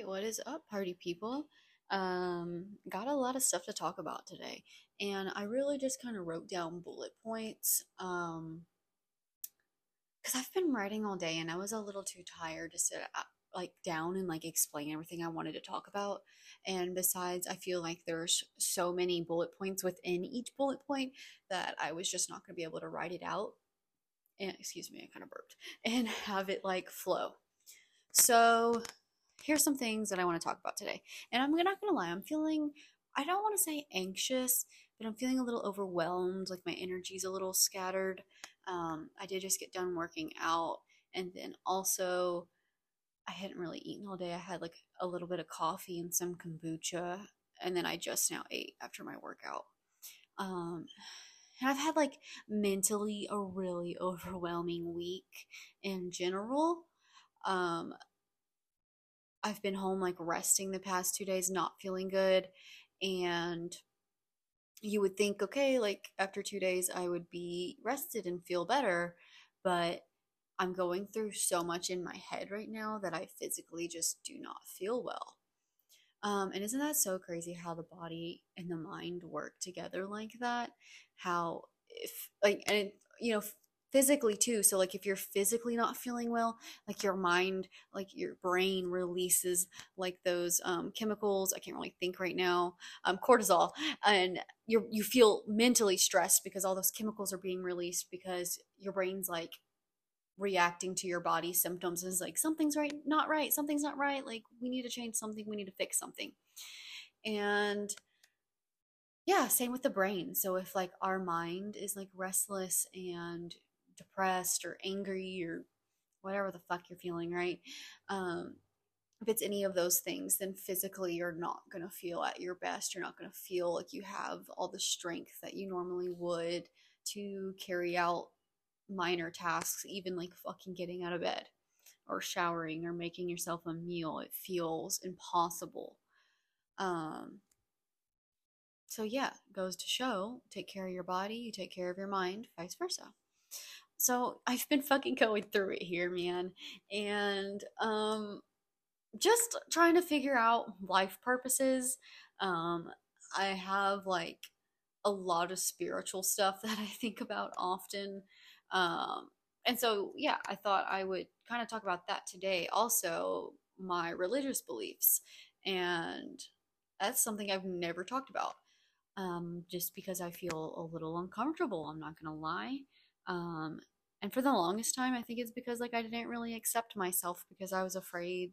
right, what is up, party people? Um, got a lot of stuff to talk about today, and I really just kind of wrote down bullet points. Um, because I've been writing all day, and I was a little too tired to sit up, like down and like explain everything I wanted to talk about. And besides, I feel like there's so many bullet points within each bullet point that I was just not going to be able to write it out. And excuse me, I kind of burped and have it like flow. So here's some things that I want to talk about today. And I'm not going to lie, I'm feeling, I don't want to say anxious, but I'm feeling a little overwhelmed. Like my energy's a little scattered. Um, I did just get done working out. And then also, I hadn't really eaten all day. I had like a little bit of coffee and some kombucha. And then I just now ate after my workout. Um, and I've had like mentally a really overwhelming week in general. Um, I've been home like resting the past two days, not feeling good. And you would think, okay, like after two days, I would be rested and feel better. But I'm going through so much in my head right now that I physically just do not feel well. Um, and isn't that so crazy how the body and the mind work together like that? How if like and you know physically too. So like if you're physically not feeling well, like your mind, like your brain releases like those um, chemicals. I can't really think right now. Um, cortisol, and you you feel mentally stressed because all those chemicals are being released because your brain's like reacting to your body symptoms is like something's right not right something's not right like we need to change something we need to fix something and yeah same with the brain so if like our mind is like restless and depressed or angry or whatever the fuck you're feeling, right? Um, if it's any of those things, then physically you're not going to feel at your best. You're not going to feel like you have all the strength that you normally would to carry out minor tasks, even like fucking getting out of bed or showering or making yourself a meal. It feels impossible. Um, so, yeah, goes to show take care of your body, you take care of your mind, vice versa so I've been fucking going through it here, man. And um just trying to figure out life purposes. Um I have like a lot of spiritual stuff that I think about often. Um and so yeah, I thought I would kind of talk about that today. Also, my religious beliefs. And that's something I've never talked about. Um, just because I feel a little uncomfortable, I'm not gonna lie. Um, and for the longest time, I think it's because like I didn't really accept myself because I was afraid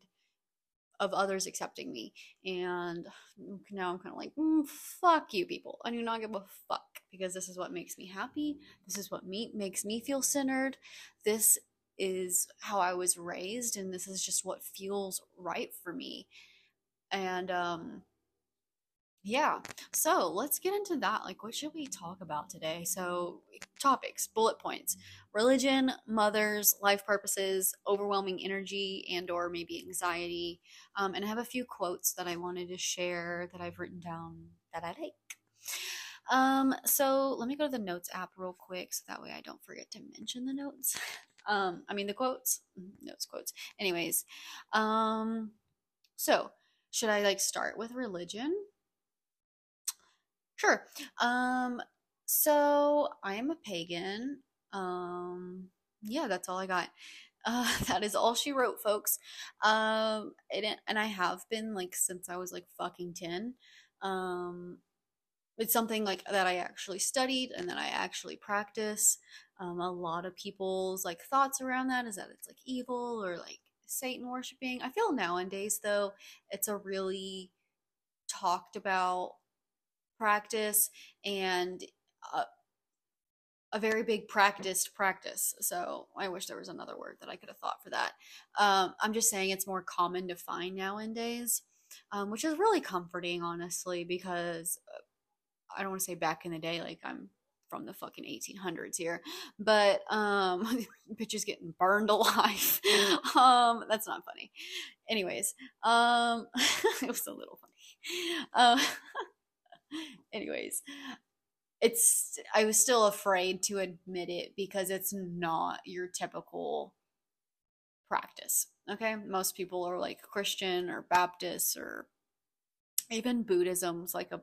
of others accepting me. And now I'm kind of like, mm, fuck you people. I do not give a fuck because this is what makes me happy. This is what me makes me feel centered. This is how I was raised and this is just what feels right for me. And um yeah. So let's get into that. Like, what should we talk about today? So, topics, bullet points religion, mothers, life purposes, overwhelming energy, and or maybe anxiety. Um, and I have a few quotes that I wanted to share that I've written down that I like. Um, so let me go to the notes app real quick so that way I don't forget to mention the notes. Um, I mean the quotes, notes quotes. Anyways, um, so should I like start with religion? Sure. Um, so I am a pagan. Um, yeah, that's all I got. Uh, that is all she wrote, folks. Um, and, and I have been like since I was like fucking 10. Um, it's something like that I actually studied and that I actually practice. Um, a lot of people's like thoughts around that is that it's like evil or like Satan worshiping. I feel nowadays though, it's a really talked about practice and a, a, very big practiced practice. So I wish there was another word that I could have thought for that. Um, I'm just saying it's more common to find nowadays, um, which is really comforting, honestly, because uh, I don't want to say back in the day, like I'm from the fucking 1800s here but um bitches getting burned alive um that's not funny anyways um it was a little funny uh anyways it's i was still afraid to admit it because it's not your typical practice Okay, most people are like Christian or Baptist or even Buddhism's like a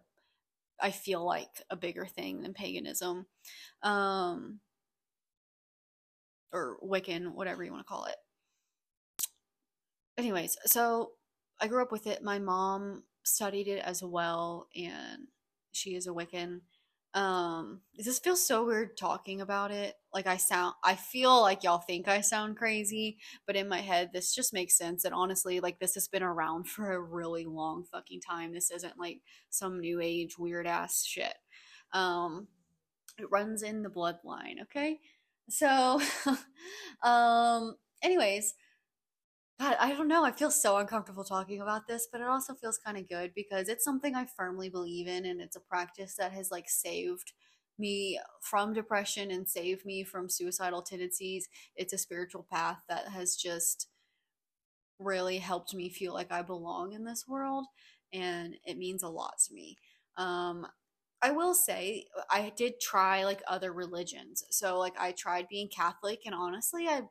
I feel like a bigger thing than paganism. Um or Wiccan, whatever you want to call it. Anyways, so I grew up with it. My mom studied it as well and she is a Wiccan um, this feels so weird talking about it. Like I sound, I feel like y'all think I sound crazy, but in my head, this just makes sense. And honestly, like this has been around for a really long fucking time. This isn't like some new age weird ass shit. Um, it runs in the bloodline. Okay, so, um, anyways, God, I don't know. I feel so uncomfortable talking about this, but it also feels kind of good because it's something I firmly believe in and it's a practice that has like saved me from depression and saved me from suicidal tendencies. It's a spiritual path that has just really helped me feel like I belong in this world and it means a lot to me. Um I will say I did try like other religions. So like I tried being Catholic and honestly I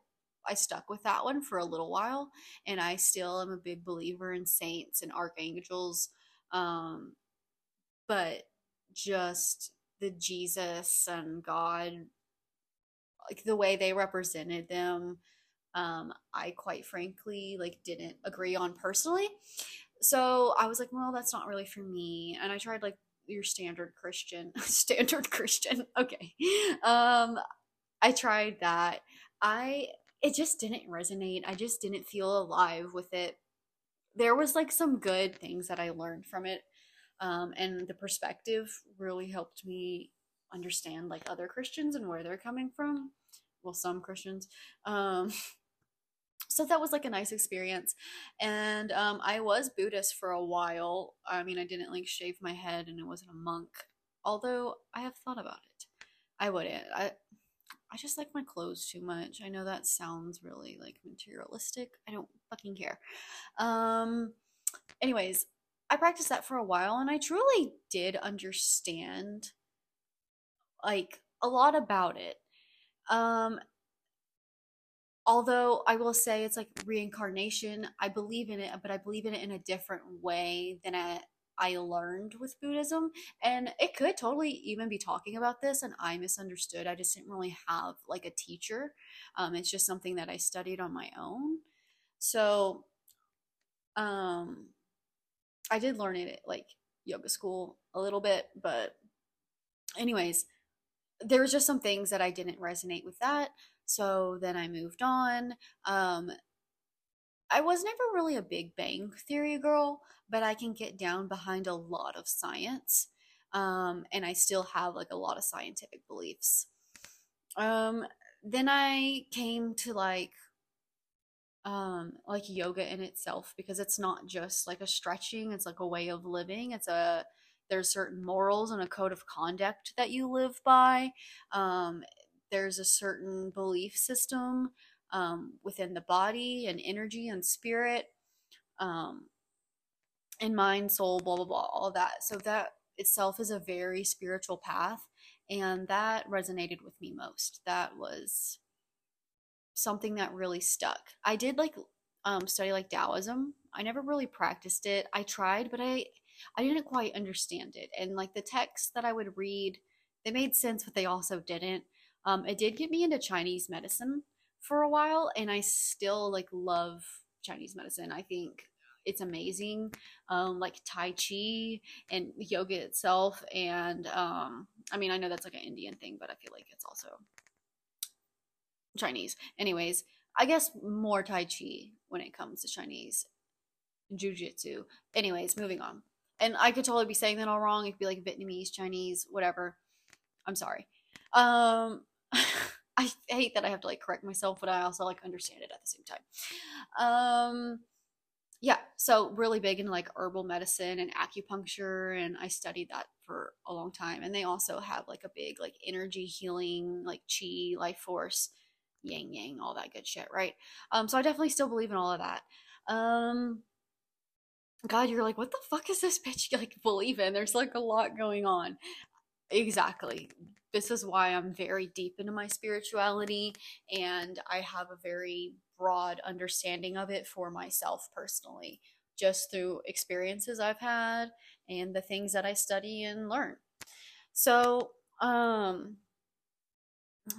I stuck with that one for a little while, and I still am a big believer in saints and archangels. Um, but just the Jesus and God, like the way they represented them, um, I quite frankly like didn't agree on personally. So I was like, well, that's not really for me. And I tried like your standard Christian, standard Christian. Okay. Um, I tried that. I it just didn't resonate. I just didn't feel alive with it. There was like some good things that I learned from it. Um, and the perspective really helped me understand like other Christians and where they're coming from. Well, some Christians. Um, so that was like a nice experience. And um, I was Buddhist for a while. I mean, I didn't like shave my head and I wasn't a monk, although I have thought about it. I wouldn't. I I just like my clothes too much. I know that sounds really like materialistic. I don't fucking care. Um anyways, I practiced that for a while and I truly did understand like a lot about it. Um although I will say it's like reincarnation, I believe in it, but I believe in it in a different way than I I learned with Buddhism. And it could totally even be talking about this, and I misunderstood. I just didn't really have like a teacher. Um, it's just something that I studied on my own. So, um, I did learn it at like yoga school a little bit, but, anyways, there was just some things that I didn't resonate with that. So then I moved on. Um, I was never really a Big Bang Theory girl, but I can get down behind a lot of science. Um, and I still have like a lot of scientific beliefs. Um, then I came to like um like yoga in itself because it's not just like a stretching it's like a way of living it's a there's certain morals and a code of conduct that you live by um there's a certain belief system um, within the body and energy and spirit um, and mind, soul, blah, blah, blah, all that. So that itself is a very spiritual path. And that resonated with me most. That was something that really stuck. I did like um, study like Taoism. I never really practiced it. I tried, but I I didn't quite understand it. And like the texts that I would read, they made sense, but they also didn't. Um, it did get me into Chinese medicine for a while and I still like love Chinese medicine. I think it's amazing. Um, like Tai Chi and yoga itself. And um, I mean, I know that's like an Indian thing, but I feel like it's also Chinese. Anyways, I guess more Tai Chi when it comes to Chinese Jiu-Jitsu. Anyways, moving on. And I could totally be saying that all wrong. It could be like Vietnamese, Chinese, whatever. I'm sorry. Um, I hate that I have to like correct myself, but I also like understand it at the same time. Um, yeah, so really big into like herbal medicine and acupuncture, and I studied that for a long time. And they also have like a big like energy healing, like chi, life force, yin yang, all that good shit, right? Um, so I definitely still believe in all of that. Um, God, you're like, what the fuck is this bitch like believe in? There's like a lot going on. Exactly this is why I'm very deep into my spirituality and I have a very broad understanding of it for myself personally, just through experiences I've had and the things that I study and learn. So, um,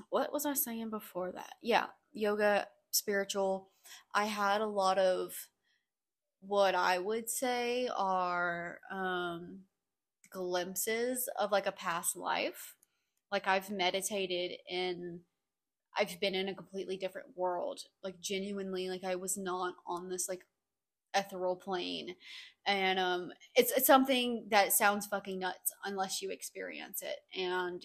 what was I saying before that? Yeah, yoga, spiritual. I had a lot of what I would say are um, glimpses of like a past life. Like I've meditated in, I've been in a completely different world. Like genuinely, like I was not on this like ethereal plane and um it's it's something that sounds fucking nuts unless you experience it and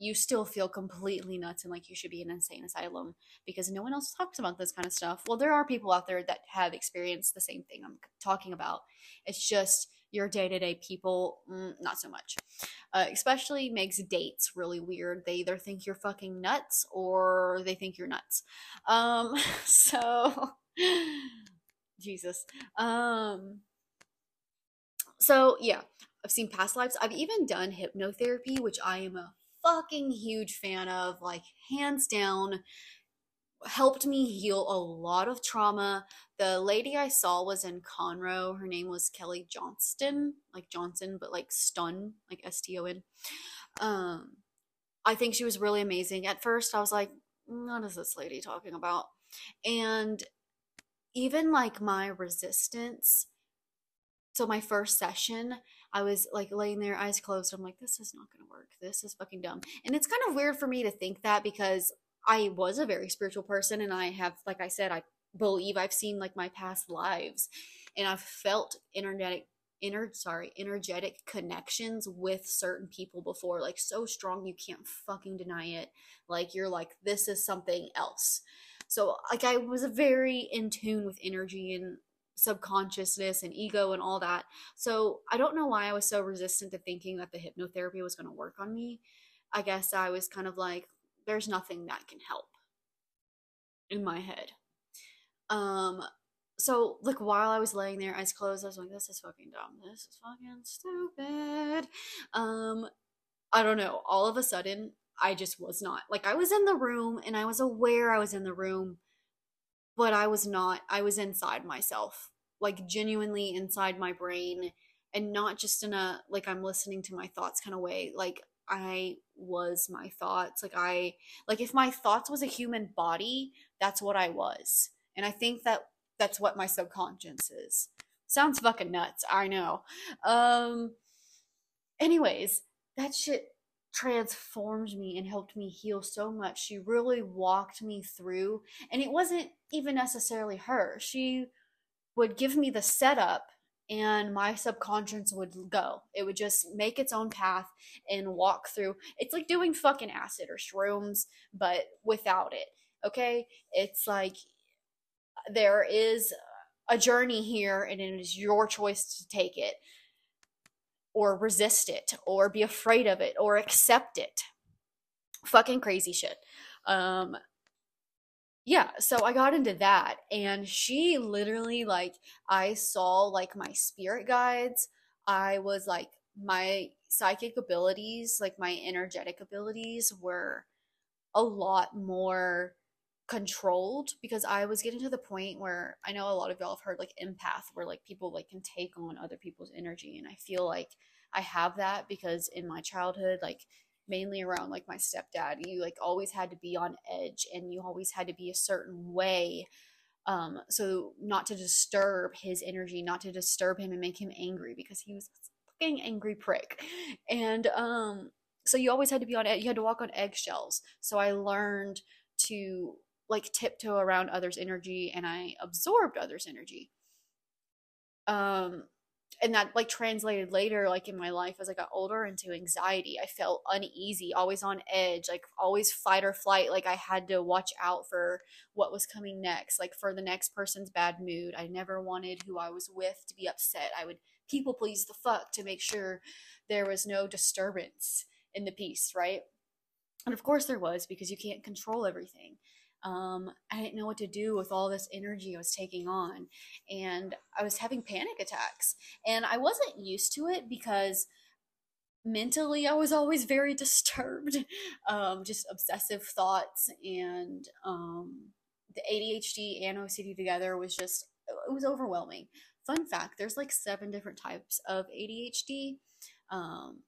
you still feel completely nuts and like you should be in an insane asylum because no one else talks about this kind of stuff. Well, there are people out there that have experienced the same thing I'm talking about. It's just your day to day people, mm, not so much. Uh, especially makes dates really weird. They either think you're fucking nuts or they think you're nuts. Um, so, Jesus. Um, so yeah, I've seen past lives. I've even done hypnotherapy, which I am a fucking huge fan of, like, hands down, helped me heal a lot of trauma. The lady I saw was in Conroe. Her name was Kelly Johnston, like Johnson, but like stun, like S T O N. Um, I think she was really amazing. At first, I was like, what is this lady talking about? And even like my resistance. So, my first session, I was like laying there, eyes closed. I'm like, this is not going to work. This is fucking dumb. And it's kind of weird for me to think that because I was a very spiritual person and I have, like I said, I believe I've seen like my past lives and I've felt energetic inner sorry energetic connections with certain people before like so strong you can't fucking deny it like you're like this is something else so like i was very in tune with energy and subconsciousness and ego and all that. So I don't know why I was so resistant to thinking that the hypnotherapy was going to work on me. I guess I was kind of like, there's nothing that can help in my head. Um, so like while I was laying there, eyes closed, I was like, this is fucking dumb. This is fucking stupid. Um, I don't know. All of a sudden, I just was not like I was in the room and I was aware I was in the room but I was not. I was inside myself, like genuinely inside my brain, and not just in a like I'm listening to my thoughts kind of way. Like I was my thoughts. Like I like if my thoughts was a human body, that's what I was. And I think that that's what my subconscious is. Sounds fucking nuts, I know. Um anyways, that shit transformed me and helped me heal so much. She really walked me through, and it wasn't even necessarily her. She would give me the setup and my subconscious would go. It would just make its own path and walk through. It's like doing fucking acid or shrooms, but without it. Okay? It's like there is a journey here and it is your choice to take it or resist it or be afraid of it or accept it. Fucking crazy shit. Um yeah, so I got into that and she literally like I saw like my spirit guides. I was like my psychic abilities, like my energetic abilities were a lot more controlled because I was getting to the point where I know a lot of y'all have heard like empath where like people like can take on other people's energy and I feel like I have that because in my childhood like mainly around like my stepdad. You like always had to be on edge and you always had to be a certain way um so not to disturb his energy not to disturb him and make him angry because he was a fucking angry prick. And um so you always had to be on you had to walk on eggshells. So I learned to like tiptoe around others' energy and I absorbed others' energy. Um and that like translated later like in my life as I got older into anxiety. I felt uneasy, always on edge, like always fight or flight, like I had to watch out for what was coming next, like for the next person's bad mood. I never wanted who I was with to be upset. I would people please the fuck to make sure there was no disturbance in the peace, right? And of course there was because you can't control everything um, I didn't know what to do with all this energy I was taking on. And I was having panic attacks. And I wasn't used to it because mentally I was always very disturbed. Um, just obsessive thoughts and um, the ADHD and OCD together was just it was overwhelming. Fun fact: there's like seven different types of ADHD. Um,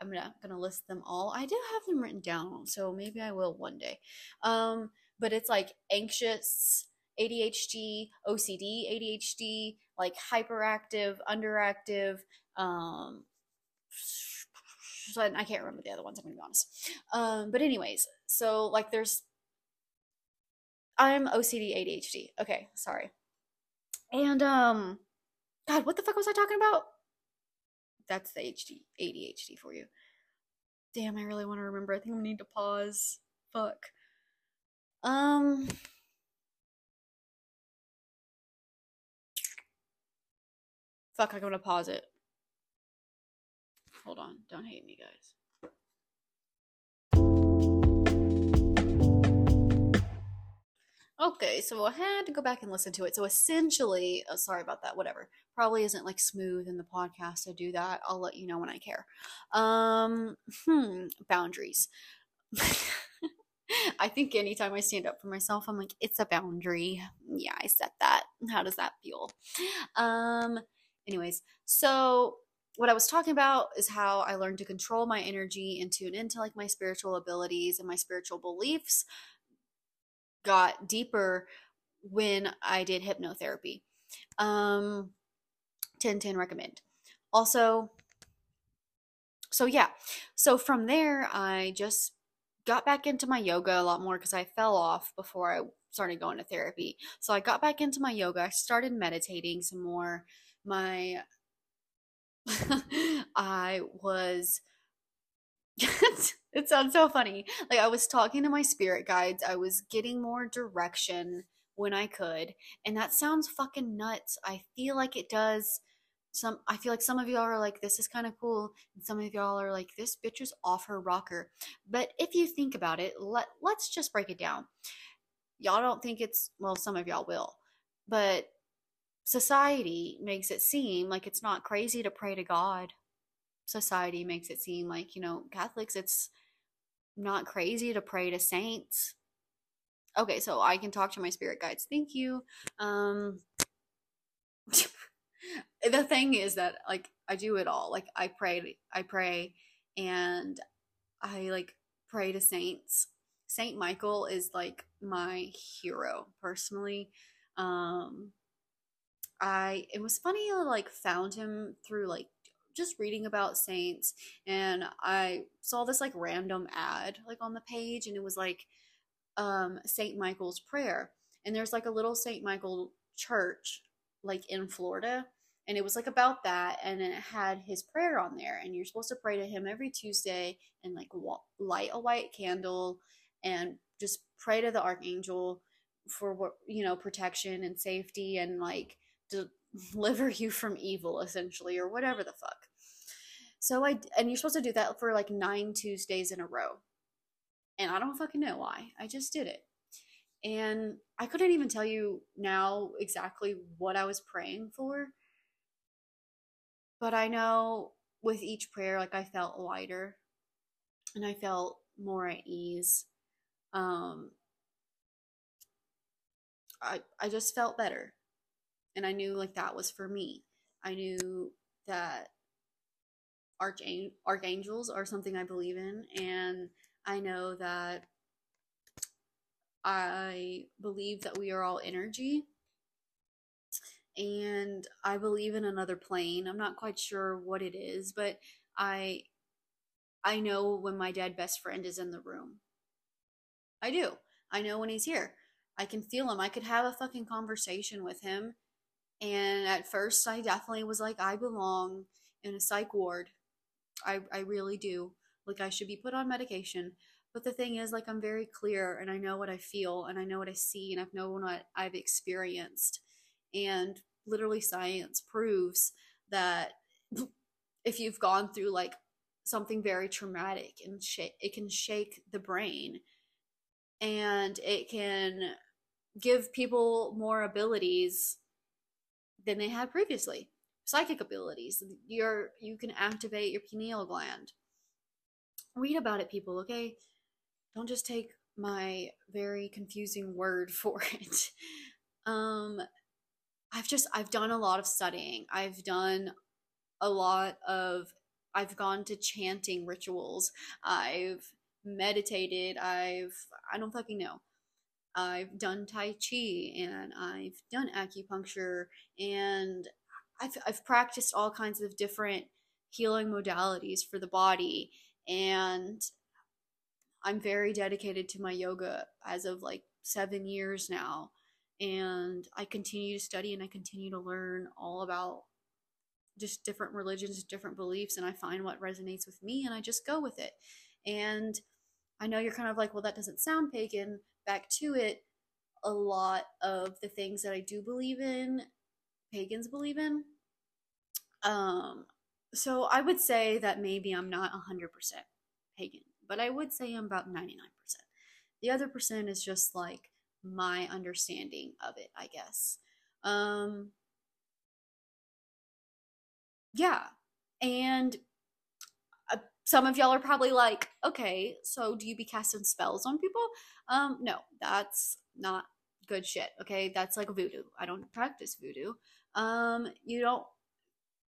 I'm not gonna list them all. I do have them written down, so maybe I will one day. Um, but it's like anxious ADHD, OCD ADHD, like hyperactive, underactive. Um, I can't remember the other ones. I'm gonna be honest. Um, but anyways, so like there's I'm OCD ADHD. Okay, sorry. And um God, what the fuck was I talking about? That's the HD ADHD for you. Damn, I really want to remember. I think gonna need to pause. Fuck. Um Fuck, I'm gonna pause it. Hold on, don't hate me, guys. Okay, so I had to go back and listen to it. So essentially, oh, sorry about that. Whatever. Probably isn't like smooth in the podcast to do that. I'll let you know when I care. Um, hmm, boundaries. I think anytime I stand up for myself, I'm like, it's a boundary. Yeah, I set that. How does that feel? Um, anyways, so what I was talking about is how I learned to control my energy and tune into like my spiritual abilities and my spiritual beliefs got deeper when I did hypnotherapy. Um, 10 10 recommend. Also, so yeah, so from there, I just got back into my yoga a lot more because I fell off before I started going to therapy. So I got back into my yoga. I started meditating some more. My I was it sounds so funny. Like I was talking to my spirit guides, I was getting more direction when I could, and that sounds fucking nuts. I feel like it does. Some I feel like some of y'all are like this is kind of cool, and some of y'all are like this bitch is off her rocker. But if you think about it, let let's just break it down. Y'all don't think it's well, some of y'all will, but society makes it seem like it's not crazy to pray to God society makes it seem like, you know, Catholics, it's not crazy to pray to saints. Okay, so I can talk to my spirit guides. Thank you. Um the thing is that like I do it all. Like I pray I pray and I like pray to saints. Saint Michael is like my hero personally. Um I it was funny I like found him through like just reading about saints and I saw this like random ad like on the page and it was like um Saint Michael's prayer. And there's like a little Saint Michael church like in Florida and it was like about that and it had his prayer on there and you're supposed to pray to him every Tuesday and like light a white candle and just pray to the archangel for you know protection and safety and like deliver you from evil essentially or whatever the fuck. So i and you're supposed to do that for like nine tuesdays in a row. And i don't fucking know why. I just did it. And i couldn't even tell you now exactly what i was praying for but i know with each prayer like i felt lighter and i felt more at ease um i i just felt better and I knew like that was for me. I knew that archang- archangels are something I believe in, and I know that I believe that we are all energy. And I believe in another plane. I'm not quite sure what it is, but I I know when my dead best friend is in the room. I do. I know when he's here. I can feel him. I could have a fucking conversation with him and at first, I definitely was like, I belong in a psych ward. I, I really do. Like, I should be put on medication. But the thing is, like, I'm very clear and I know what I feel and I know what I see and I've known what I've experienced. And literally, science proves that if you've gone through like something very traumatic and sh- it can shake the brain and it can give people more abilities than they had previously. Psychic abilities. Your you can activate your pineal gland. Read about it, people, okay? Don't just take my very confusing word for it. Um, I've just I've done a lot of studying. I've done a lot of I've gone to chanting rituals. I've meditated. I've I don't fucking know. I've done tai chi and I've done acupuncture and I've I've practiced all kinds of different healing modalities for the body and I'm very dedicated to my yoga as of like 7 years now and I continue to study and I continue to learn all about just different religions, different beliefs, and I find what resonates with me and I just go with it. And I know you're kind of like, well, that doesn't sound pagan. Back to it, a lot of the things that I do believe in, pagans believe in. Um, so I would say that maybe I'm not 100% pagan, but I would say I'm about 99%. The other percent is just like my understanding of it, I guess. Um, yeah. And uh, some of y'all are probably like, okay, so do you be casting spells on people? Um, no, that's not good shit. Okay, that's like voodoo. I don't practice voodoo. Um, you don't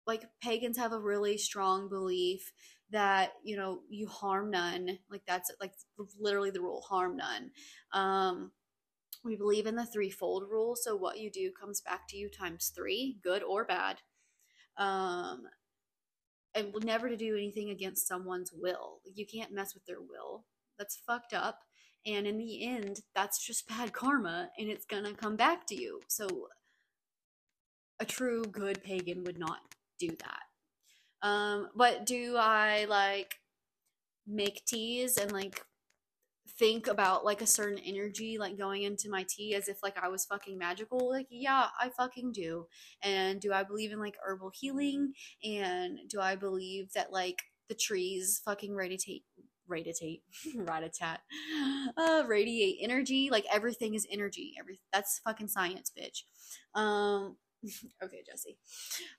like pagans have a really strong belief that you know you harm none. Like that's like literally the rule: harm none. Um, we believe in the threefold rule. So what you do comes back to you times three, good or bad. Um, and never to do anything against someone's will. You can't mess with their will. That's fucked up. And in the end, that's just bad karma and it's gonna come back to you. So a true good pagan would not do that. Um, but do I like make teas and like think about like a certain energy like going into my tea as if like I was fucking magical. Like, yeah, I fucking do. And do I believe in like herbal healing? And do I believe that like the trees fucking radiate radiate ratatat uh radiate energy like everything is energy every that's fucking science bitch um okay jesse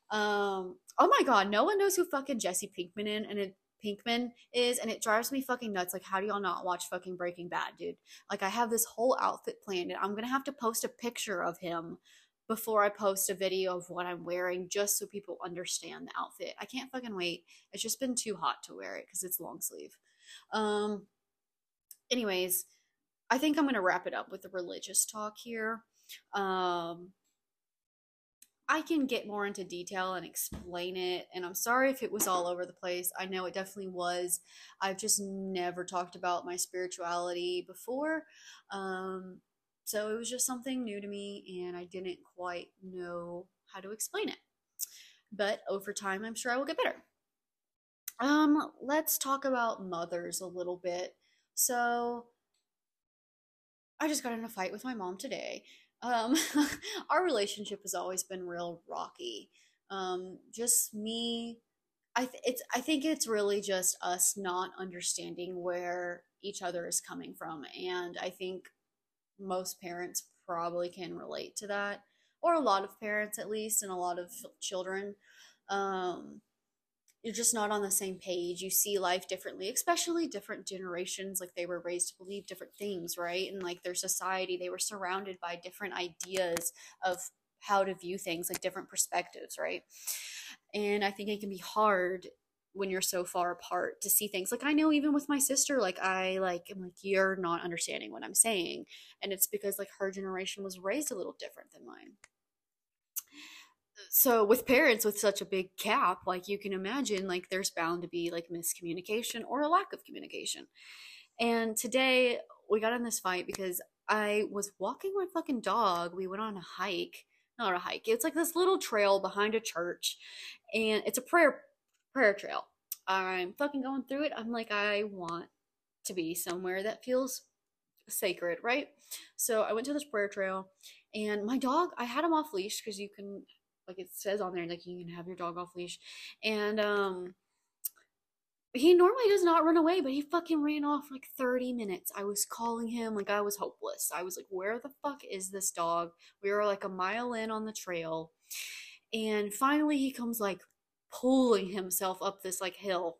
um oh my god no one knows who fucking jesse pinkman in and it Pinkman is, and it drives me fucking nuts. Like, how do y'all not watch fucking Breaking Bad, dude? Like, I have this whole outfit planned, and I'm gonna have to post a picture of him before I post a video of what I'm wearing, just so people understand the outfit. I can't fucking wait. It's just been too hot to wear it because it's long sleeve. Um. Anyways, I think I'm gonna wrap it up with the religious talk here. Um I can get more into detail and explain it. And I'm sorry if it was all over the place. I know it definitely was. I've just never talked about my spirituality before. Um, so it was just something new to me, and I didn't quite know how to explain it. But over time, I'm sure I will get better. Um, let's talk about mothers a little bit. So, I just got in a fight with my mom today um, our relationship has always been real rocky. Um, just me. I th- it's I think it's really just us not understanding where each other is coming from, and I think most parents probably can relate to that, or a lot of parents at least, and a lot of children. Um, you're just not on the same page. You see life differently, especially different generations. Like they were raised to believe different things, right? And like their society, they were surrounded by different ideas of how to view things, like different perspectives, right? And I think it can be hard when you're so far apart to see things like i know even with my sister like i like i'm like you're not understanding what i'm saying and it's because like her generation was raised a little different than mine so with parents with such a big cap like you can imagine like there's bound to be like miscommunication or a lack of communication. And today we got in this fight because i was walking my fucking dog. We went on a hike not a hike it's like this little trail behind a church and it's a prayer prayer trail. I'm fucking going through it. I'm like i want to be somewhere that feels sacred right? So i went to this prayer trail and my dog i had him off leash because you can like it says on there like you can have your dog off leash. And um he normally does not run away but he fucking ran off like 30 minutes. I was calling him like i was hopeless. I was like where the fuck is this dog? We were like a mile in on the trail. And finally he comes like pulling himself up this like hill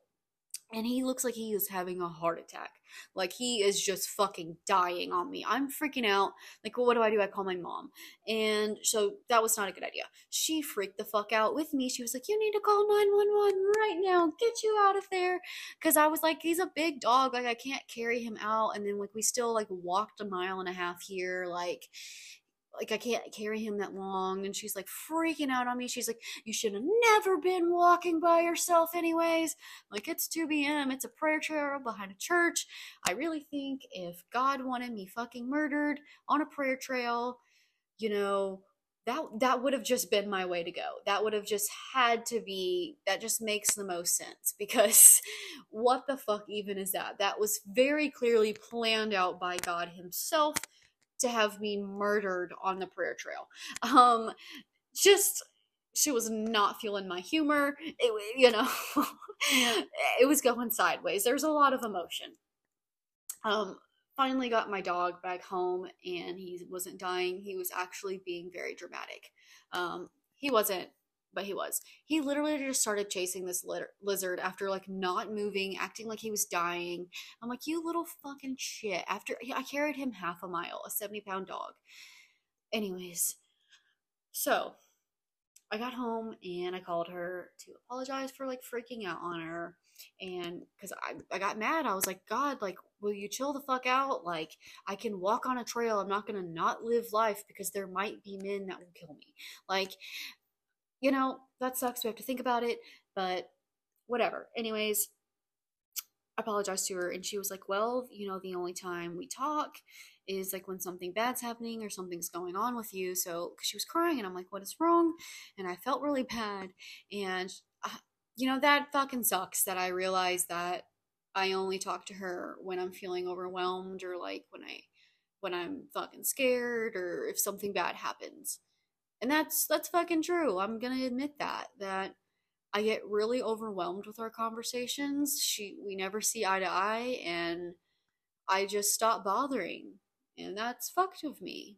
and he looks like he is having a heart attack. Like he is just fucking dying on me. I'm freaking out. Like, well, what do I do? I call my mom. And so that was not a good idea. She freaked the fuck out with me. She was like, You need to call 911 right now. Get you out of there. Cause I was like, He's a big dog. Like, I can't carry him out. And then, like, we still like walked a mile and a half here. Like, like I can't carry him that long. And she's like freaking out on me. She's like, You should have never been walking by yourself, anyways. Like, it's 2 p.m., it's a prayer trail behind a church. I really think if God wanted me fucking murdered on a prayer trail, you know, that that would have just been my way to go. That would have just had to be that just makes the most sense because what the fuck even is that? That was very clearly planned out by God himself to have me murdered on the prayer trail. Um, just she was not feeling my humor. It you know, it was going sideways. There's a lot of emotion. Um, finally got my dog back home, and he wasn't dying. He was actually being very dramatic. Um, he wasn't but he was. He literally just started chasing this lizard after like not moving, acting like he was dying. I'm like, you little fucking shit. After I carried him half a mile, a 70 pound dog. Anyways, so I got home and I called her to apologize for like freaking out on her. And because I, I got mad, I was like, God, like, will you chill the fuck out? Like, I can walk on a trail. I'm not going to not live life because there might be men that will kill me. Like, you know, that sucks. We have to think about it, but whatever. Anyways, I apologized to her and she was like, Well, you know, the only time we talk is like when something bad's happening or something's going on with you. So, because she was crying and I'm like, What is wrong? And I felt really bad. And, uh, you know, that fucking sucks that I realized that I only talk to her when I'm feeling overwhelmed or like when I when I'm fucking scared or if something bad happens and that's that's fucking true. I'm gonna admit that that i get really overwhelmed with our conversations. She we never see eye to eye and i just stop bothering and that's fucked of me.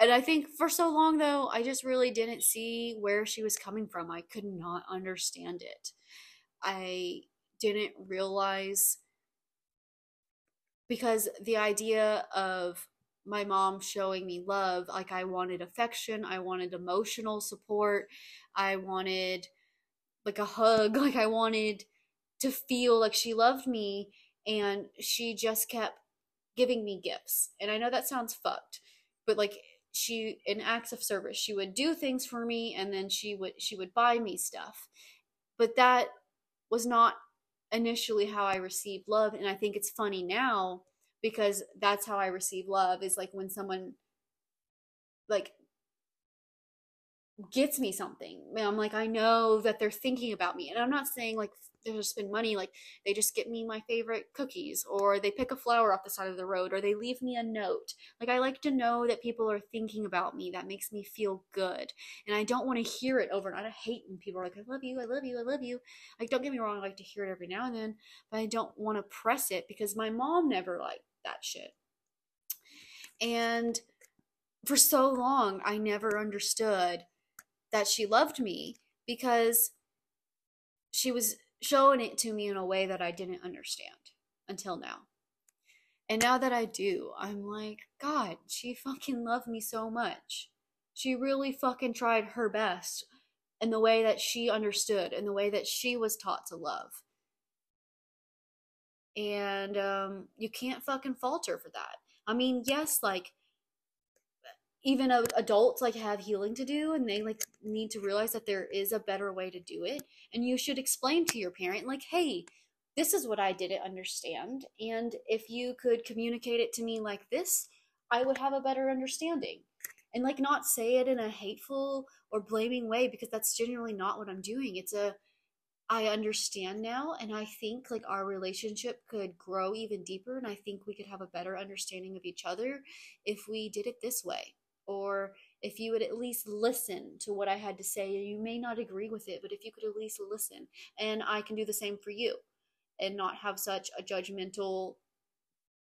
And i think for so long though i just really didn't see where she was coming from. I could not understand it. I didn't realize because the idea of my mom showing me love. Like I wanted affection, I wanted emotional support, I wanted like a hug, like I wanted to feel like she loved me and she just kept giving me gifts. And I know that sounds fucked, but like she in acts of service, she would do things for me and then she would she would buy me stuff. But that was not initially how I received love and I think it's funny now because that's how I receive love is like when someone like gets me something. I'm like, I know that they're thinking about me. And I'm not saying like they just spend money, like they just get me my favorite cookies, or they pick a flower off the side of the road, or they leave me a note. Like I like to know that people are thinking about me. That makes me feel good. And I don't want to hear it over and I hate when people are like, I love you, I love you, I love you. Like, don't get me wrong, I like to hear it every now and then, but I don't want to press it because my mom never like that shit. And for so long, I never understood that she loved me because she was showing it to me in a way that I didn't understand until now. And now that I do, I'm like, God, she fucking loved me so much. She really fucking tried her best in the way that she understood, in the way that she was taught to love and um, you can't fucking falter for that. I mean, yes, like even adults like have healing to do and they like need to realize that there is a better way to do it. And you should explain to your parent like hey this is what i didn't understand. And if you could communicate it to me like this i would have a better understanding. And like not say it in a hateful or blaming way because that's generally not what i'm doing. It's a I understand now and I think like our relationship could grow even deeper and I think we could have a better understanding of each other if we did it this way or if you would at least listen to what I had to say you may not agree with it but if you could at least listen and I can do the same for you and not have such a judgmental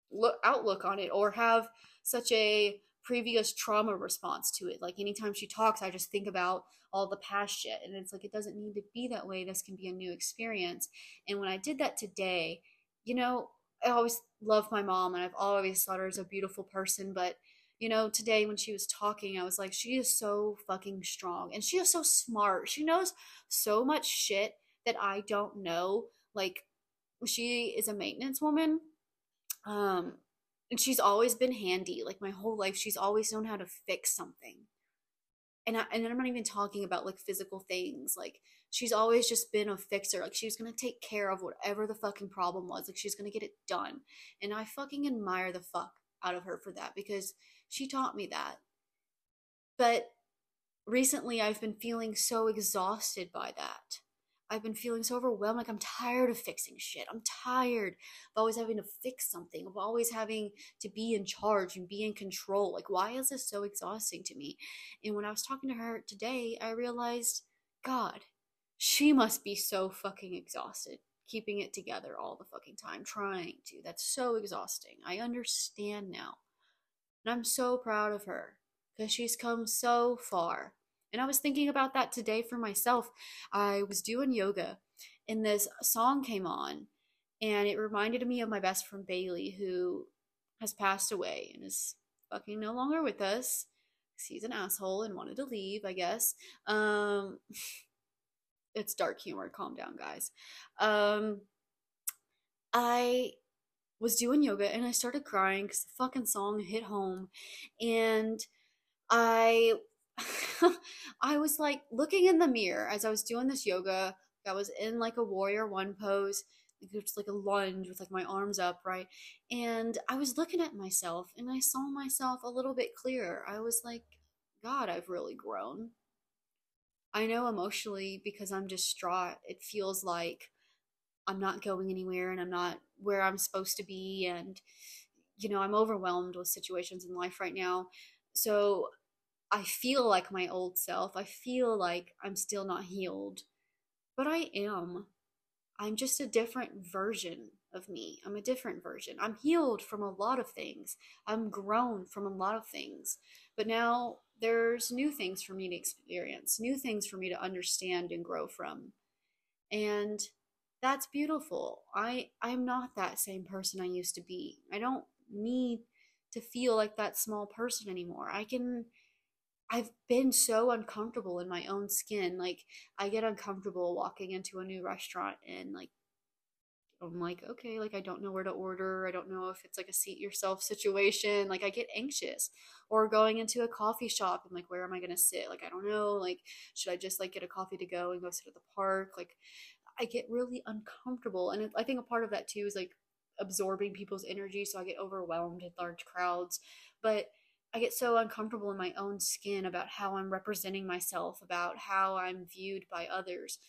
look, outlook on it or have such a previous trauma response to it. Like anytime she talks, I just think about all the past shit. And it's like, it doesn't need to be that way. This can be a new experience. And when I did that today, you know, I always loved my mom and I've always thought her as a beautiful person. But, you know, today when she was talking, I was like, she is so fucking strong and she is so smart. She knows so much shit that I don't know. Like, she is a maintenance woman. Um, and she's always been handy. Like my whole life, she's always known how to fix something. And I, and I'm not even talking about like physical things. Like she's always just been a fixer. Like she was gonna take care of whatever the fucking problem was. Like she's gonna get it done. And I fucking admire the fuck out of her for that because she taught me that. But recently, I've been feeling so exhausted by that I've been feeling so overwhelmed. Like I'm tired of fixing shit. I'm tired of always having to fix something, of always having to be in charge and be in control. Like, why is this so exhausting to me? And when I was talking to her today, I realized, God, she must be so fucking exhausted keeping it together all the fucking time, trying to. That's so exhausting. I understand now. And I'm so proud of her because she's come so far. And I was thinking about that today for myself. I was doing yoga and this song came on and it reminded me of my best friend Bailey who has passed away and is fucking no longer with us. He's an asshole and wanted to leave, I guess. Um it's dark humor. Calm down, guys. Um I was doing yoga and I started crying because the fucking song hit home and I I was like looking in the mirror as I was doing this yoga. I was in like a warrior one pose, just like a lunge with like my arms up, right? And I was looking at myself and I saw myself a little bit clearer. I was like, God, I've really grown. I know emotionally because I'm distraught, it feels like I'm not going anywhere and I'm not where I'm supposed to be. And, you know, I'm overwhelmed with situations in life right now. So I feel like my old self. I feel like I'm still not healed, but I am. I'm just a different version of me. I'm a different version. I'm healed from a lot of things. I'm grown from a lot of things. But now there's new things for me to experience, new things for me to understand and grow from. And that's beautiful. I I'm not that same person I used to be. I don't need to feel like that small person anymore. I can I've been so uncomfortable in my own skin. Like I get uncomfortable walking into a new restaurant and like I'm like, okay, like I don't know where to order. I don't know if it's like a seat yourself situation. Like I get anxious. Or going into a coffee shop and like where am I gonna sit? Like I don't know. Like should I just like get a coffee to go and go sit at the park? Like I get really uncomfortable. And I think a part of that too is like absorbing people's energy. So I get overwhelmed in large crowds. But I get so uncomfortable in my own skin about how I'm representing myself, about how I'm viewed by others.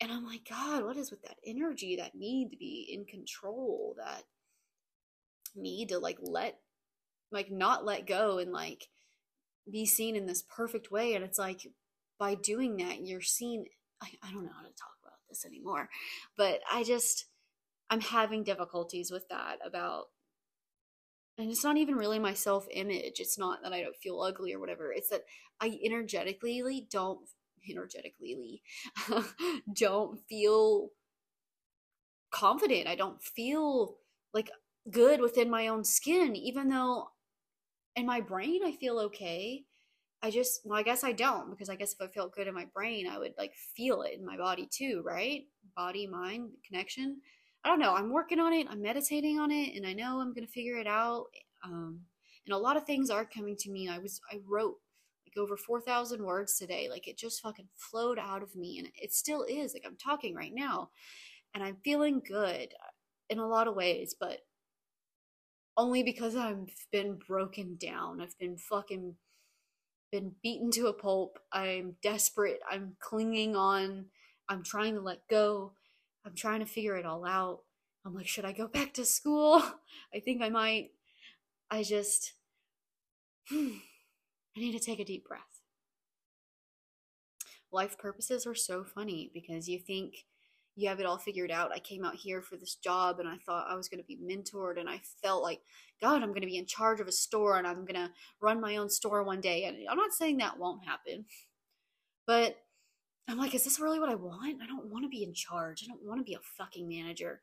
And I'm like, God, what is with that energy, that need to be in control, that need to like let, like not let go and like be seen in this perfect way. And it's like, by doing that, you're seen. I, I don't know how to talk about this anymore, but I just, I'm having difficulties with that about and it's not even really my self image. It's not that I don't feel ugly or whatever. It's that I energetically don't energetically don't feel confident. I don't feel like good within my own skin, even though in my brain I feel okay. I just, well, I guess I don't because I guess if I felt good in my brain, I would like feel it in my body too, right? Body, mind, connection. I don't know. I'm working on it. I'm meditating on it, and I know I'm gonna figure it out. Um, and a lot of things are coming to me. I was I wrote like over four thousand words today. Like it just fucking flowed out of me, and it still is. Like I'm talking right now, and I'm feeling good in a lot of ways, but only because I've been broken down. I've been fucking been beaten to a pulp. I'm desperate. I'm clinging on. I'm trying to let go. I'm trying to figure it all out. I'm like, should I go back to school? I think I might. I just, I need to take a deep breath. Life purposes are so funny because you think you have it all figured out. I came out here for this job and I thought I was going to be mentored and I felt like, God, I'm going to be in charge of a store and I'm going to run my own store one day. And I'm not saying that won't happen, but I'm like, is this really what I want? I don't want to be in charge. I don't want to be a fucking manager.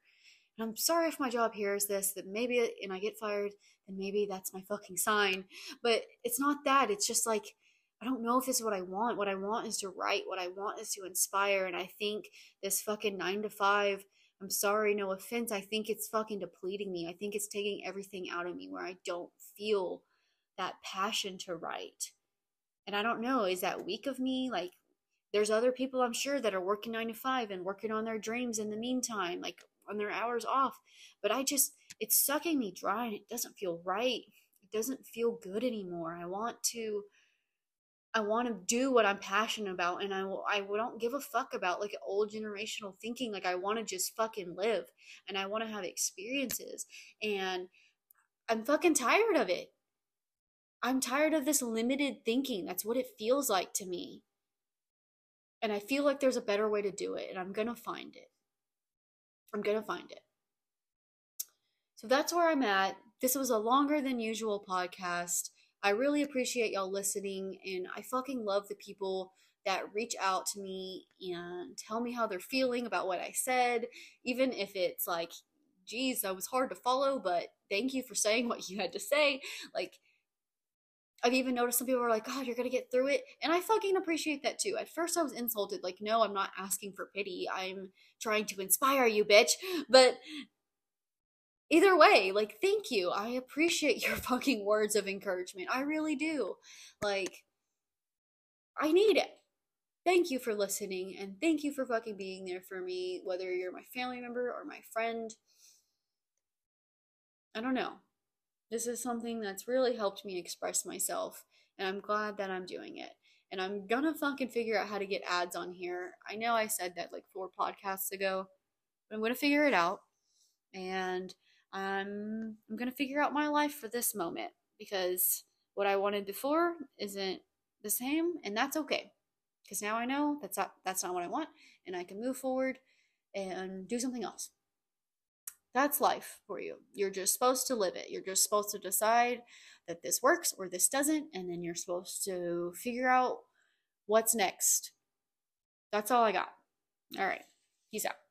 And I'm sorry if my job here is this, that maybe, and I get fired, then maybe that's my fucking sign. But it's not that. It's just like, I don't know if this is what I want. What I want is to write. What I want is to inspire. And I think this fucking nine to five, I'm sorry, no offense. I think it's fucking depleting me. I think it's taking everything out of me where I don't feel that passion to write. And I don't know, is that weak of me? Like, there's other people I'm sure that are working nine to five and working on their dreams in the meantime, like on their hours off. But I just, it's sucking me dry and it doesn't feel right. It doesn't feel good anymore. I want to I want to do what I'm passionate about and I, I don't give a fuck about like old generational thinking. Like I want to just fucking live and I want to have experiences and I'm fucking tired of it. I'm tired of this limited thinking. That's what it feels like to me. And I feel like there's a better way to do it and I'm to find it. I'm to find it. So that's where I'm at. This was a longer than usual podcast. I really appreciate y'all listening, and I fucking love the people that reach out to me and tell me how they're feeling about what I said, even if it's like, geez, that was hard to follow, but thank you for saying what you had to say. Like, I've even noticed some people are like, God, you're gonna get through it. And I fucking appreciate that too. At first I was insulted, like, no, I'm not asking for pity. I'm trying to inspire you, bitch. But either way, like, thank you. I appreciate your fucking words of encouragement. I really do. Like, I need it. Thank you for listening and thank you for fucking being there for me, whether you're my family member or my friend. I don't know. This is something that's really helped me express myself, and I'm glad that I'm doing it. And I'm gonna fucking figure out how to get ads on here. I know I said that like four podcasts ago, but I'm gonna figure it out. And I'm I'm gonna figure out my life for this moment because what I wanted before isn't the same, and that's okay. Because now I know that's not that's not what I want, and I can move forward and do something else. That's life for you. You're just supposed to live it. You're just supposed to decide that this works or this doesn't, and then you're supposed to figure out what's next. That's all I got. All right. Peace out.